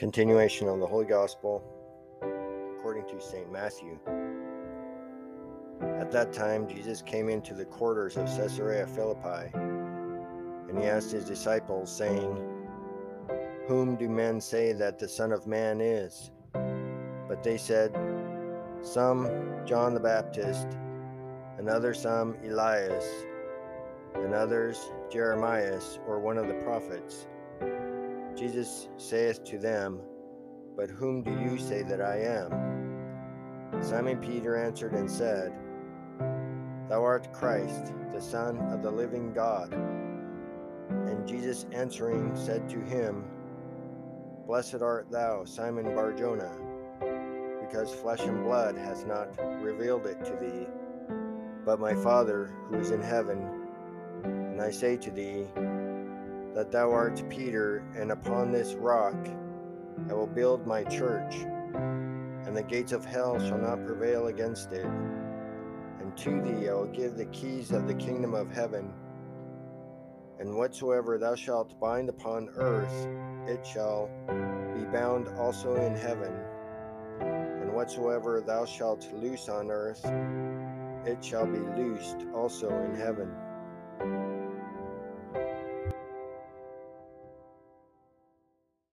Continuation of the Holy Gospel according to St. Matthew. At that time, Jesus came into the quarters of Caesarea Philippi, and he asked his disciples, saying, Whom do men say that the Son of Man is? But they said, Some John the Baptist, and others some Elias, and others Jeremias or one of the prophets. Jesus saith to them, But whom do you say that I am? Simon Peter answered and said, Thou art Christ, the Son of the living God. And Jesus answering said to him, Blessed art thou, Simon Barjona, because flesh and blood has not revealed it to thee, but my Father who is in heaven. And I say to thee, that thou art Peter, and upon this rock I will build my church, and the gates of hell shall not prevail against it. And to thee I will give the keys of the kingdom of heaven. And whatsoever thou shalt bind upon earth, it shall be bound also in heaven. And whatsoever thou shalt loose on earth, it shall be loosed also in heaven.